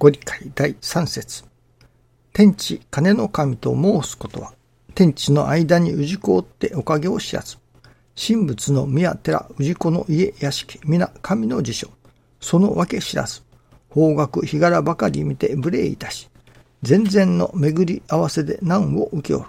ご理解第三節天地金の神と申すことは、天地の間に氏子をっておかげを知らず、神仏の宮寺氏子の家屋敷皆神の辞書、そのわけ知らず、方角日柄ばかり見て無礼いたし、全然の巡り合わせで難を受けおる。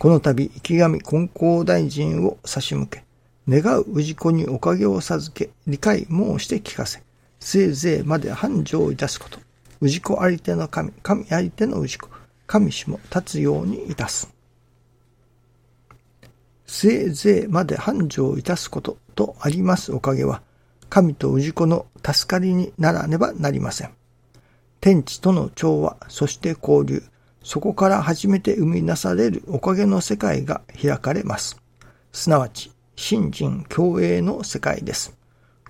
この度、池上金光大臣を差し向け、願う氏子におかげを授け、理解申して聞かせ、せいぜいまで繁盛いたすこと。氏子ありての神、神ありての氏子、神氏も立つようにいたす。せいぜいまで繁盛いたすこととありますおかげは、神と氏子の助かりにならねばなりません。天地との調和、そして交流、そこから初めて生み出されるおかげの世界が開かれます。すなわち、信心共栄の世界です。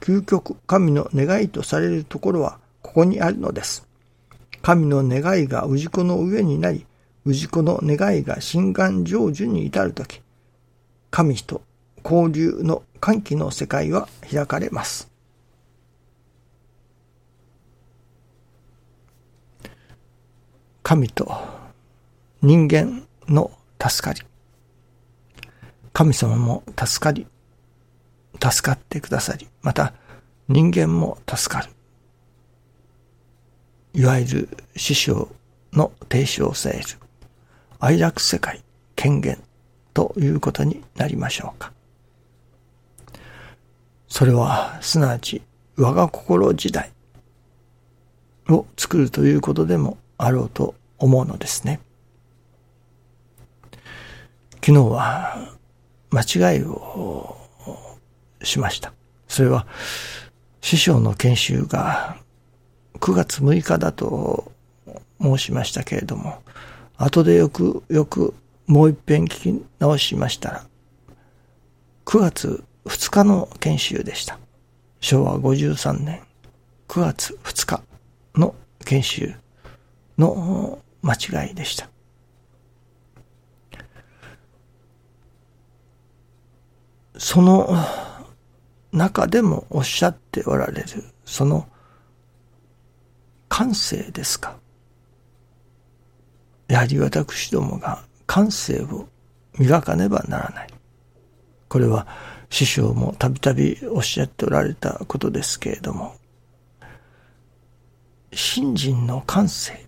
究極、神の願いとされるところは、ここにあるのです。神の願いが氏子の上になり、氏子の願いが心願成就に至るとき、神と交流の歓喜の世界は開かれます。神と人間の助かり。神様も助かり、助かってくださり、また人間も助かる。いわゆる師匠の提唱せる愛楽世界権限ということになりましょうか。それはすなわち我が心時代を作るということでもあろうと思うのですね。昨日は間違いをしました。それは師匠の研修が9月6日だと申しましたけれども、後でよくよくもう一遍聞き直しましたら、9月2日の研修でした。昭和53年9月2日の研修の間違いでした。その中でもおっしゃっておられる、その感性ですか？やはり私どもが感性を磨かねばならない。これは師匠もたびたびおっしゃっておられたことですけれども、信心の感性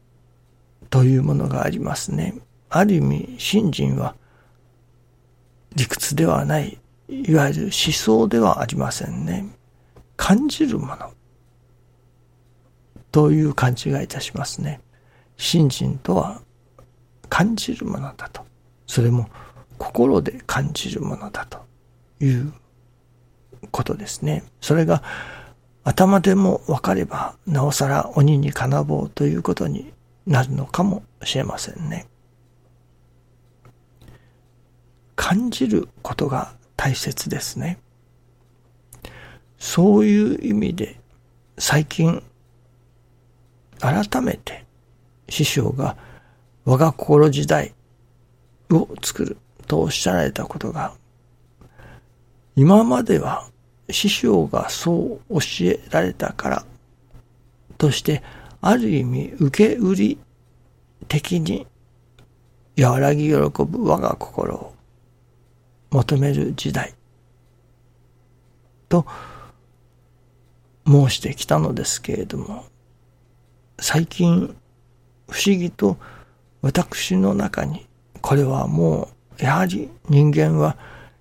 というものがありますね。ある意味、信心は理屈ではない、いわゆる思想ではありませんね。感じるもの。という感じがいたしますね。信心とは感じるものだと。それも心で感じるものだということですね。それが頭でも分かれば、なおさら鬼にかなぼうということになるのかもしれませんね。感じることが大切ですね。そういう意味で、最近改めて師匠が我が心時代を作るとおっしゃられたことが、今までは師匠がそう教えられたからとして、ある意味受け売り的に和らぎ喜ぶ我が心を求める時代。と申してきたのですけれども、最近不思議と私の中にこれはもうやはり人間は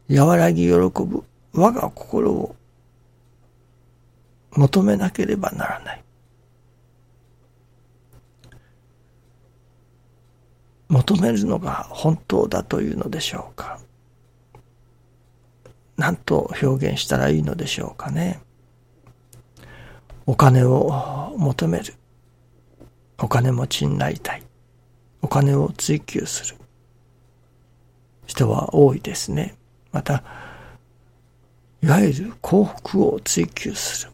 和らぎ喜ぶ我が心を求めなければならない。求めるのが本当だというのでしょうか。何と表現したらいいのでしょうかね。お金を求める。お金持ちになりたい。お金を追求する。人は多いですね。また、いわゆる幸福を追求する。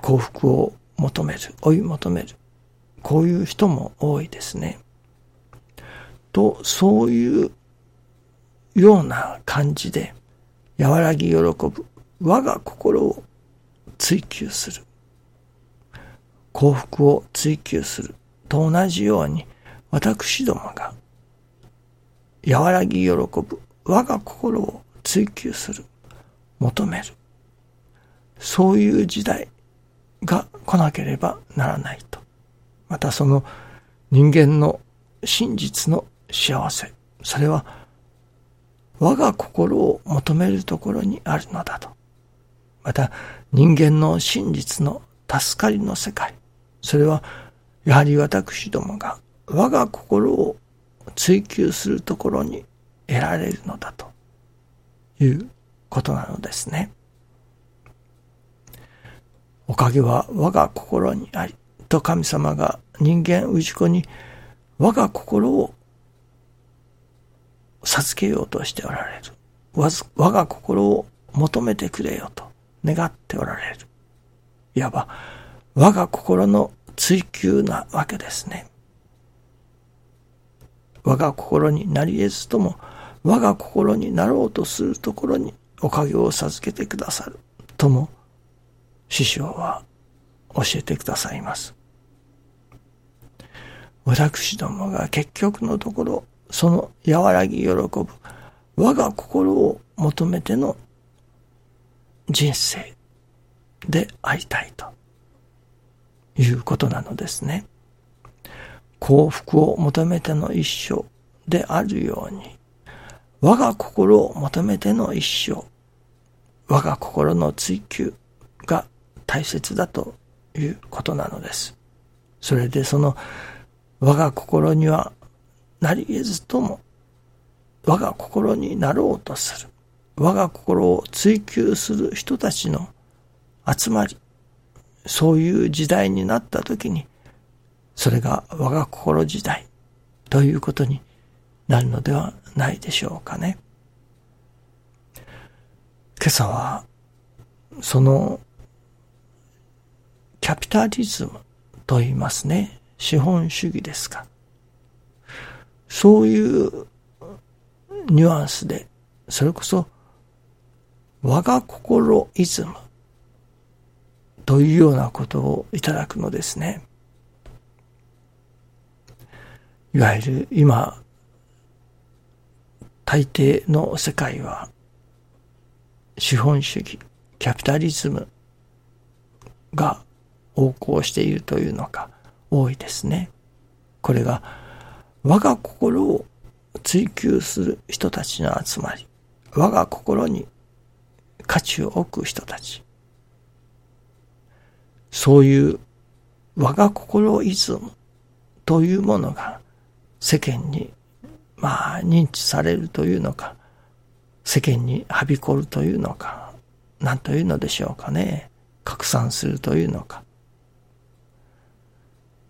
幸福を求める、追い求める。こういう人も多いですね。と、そういうような感じで、和らぎ喜ぶ我が心を追求する。幸福を追求すると同じように私どもが和らぎ喜ぶ我が心を追求する求める。そういう時代が来なければならないと。またその人間の真実の幸せ。それは我が心を求めるところにあるのだと。また人間の真実の助かりの世界。それはやはり私どもが我が心を追求するところに得られるのだということなのですね。おかげは我が心にあり、と神様が人間氏子に我が心を授けようとしておられる。我が心を求めてくれよと願っておられる。いわば我が心の追求なわけですね。我が心になり得ずとも、我が心になろうとするところにおかげを授けてくださるとも、師匠は教えてくださいます。私どもが結局のところ、その和らぎ喜ぶ我が心を求めての人生でありたいということなのですね。幸福を求めての一生であるように、我が心を求めての一生、我が心の追求が大切だということなのです。それでその我が心にはなり得ずとも我が心になろうとする我が心を追求する人たちの集まりそういう時代になった時にそれが我が心時代ということになるのではないでしょうかね。今朝は、その、キャピタリズムと言いますね。資本主義ですか。そういうニュアンスで、それこそ、我が心イズムというようなことをいただくのですね。いわゆる今、大抵の世界は資本主義、キャピタリズムが横行しているというのが多いですね。これが我が心を追求する人たちの集まり、我が心に価値を置く人たち、そういう我が心イズムというものが世間に、まあ、認知されるというのか、世間にはびこるというのか、何というのでしょうかね。拡散するというのか。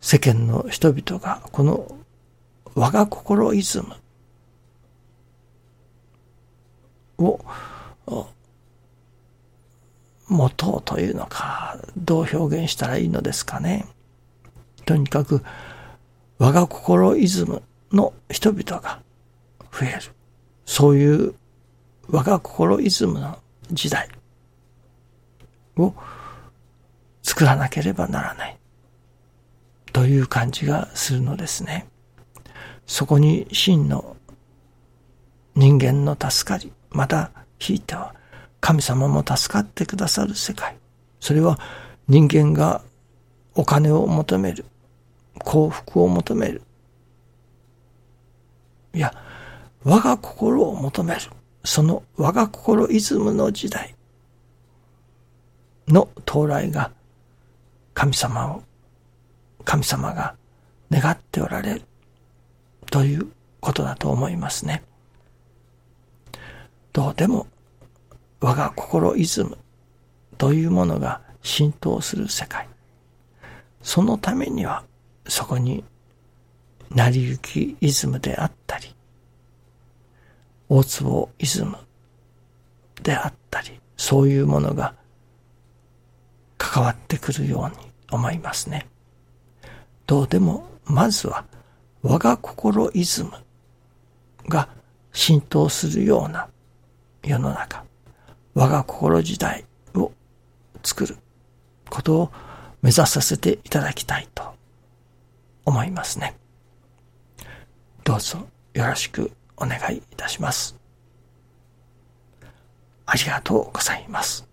世間の人々がこの我が心イズムを持というのか、どう表現したらいいのですかね。とにかく我が心イズムの人々が増える。そういう我が心イズムの時代を作らなければならない。という感じがするのですね。そこに真の人間の助かり、またひいては神様も助かってくださる世界。それは人間がお金を求める、幸福を求める。いや、我が心を求める。その我が心イズムの時代の到来が神様を、神様が願っておられるということだと思いますね。どうでも我が心イズムというものが浸透する世界。そのためにはそこに成り行きイズムであったり、大坪イズムであったり、そういうものが関わってくるように思いますね。どうでも、まずは我が心イズムが浸透するような世の中、我が心時代を作ることを目指させていただきたいと思いますね。どうぞよろしくお願いいたします。ありがとうございます。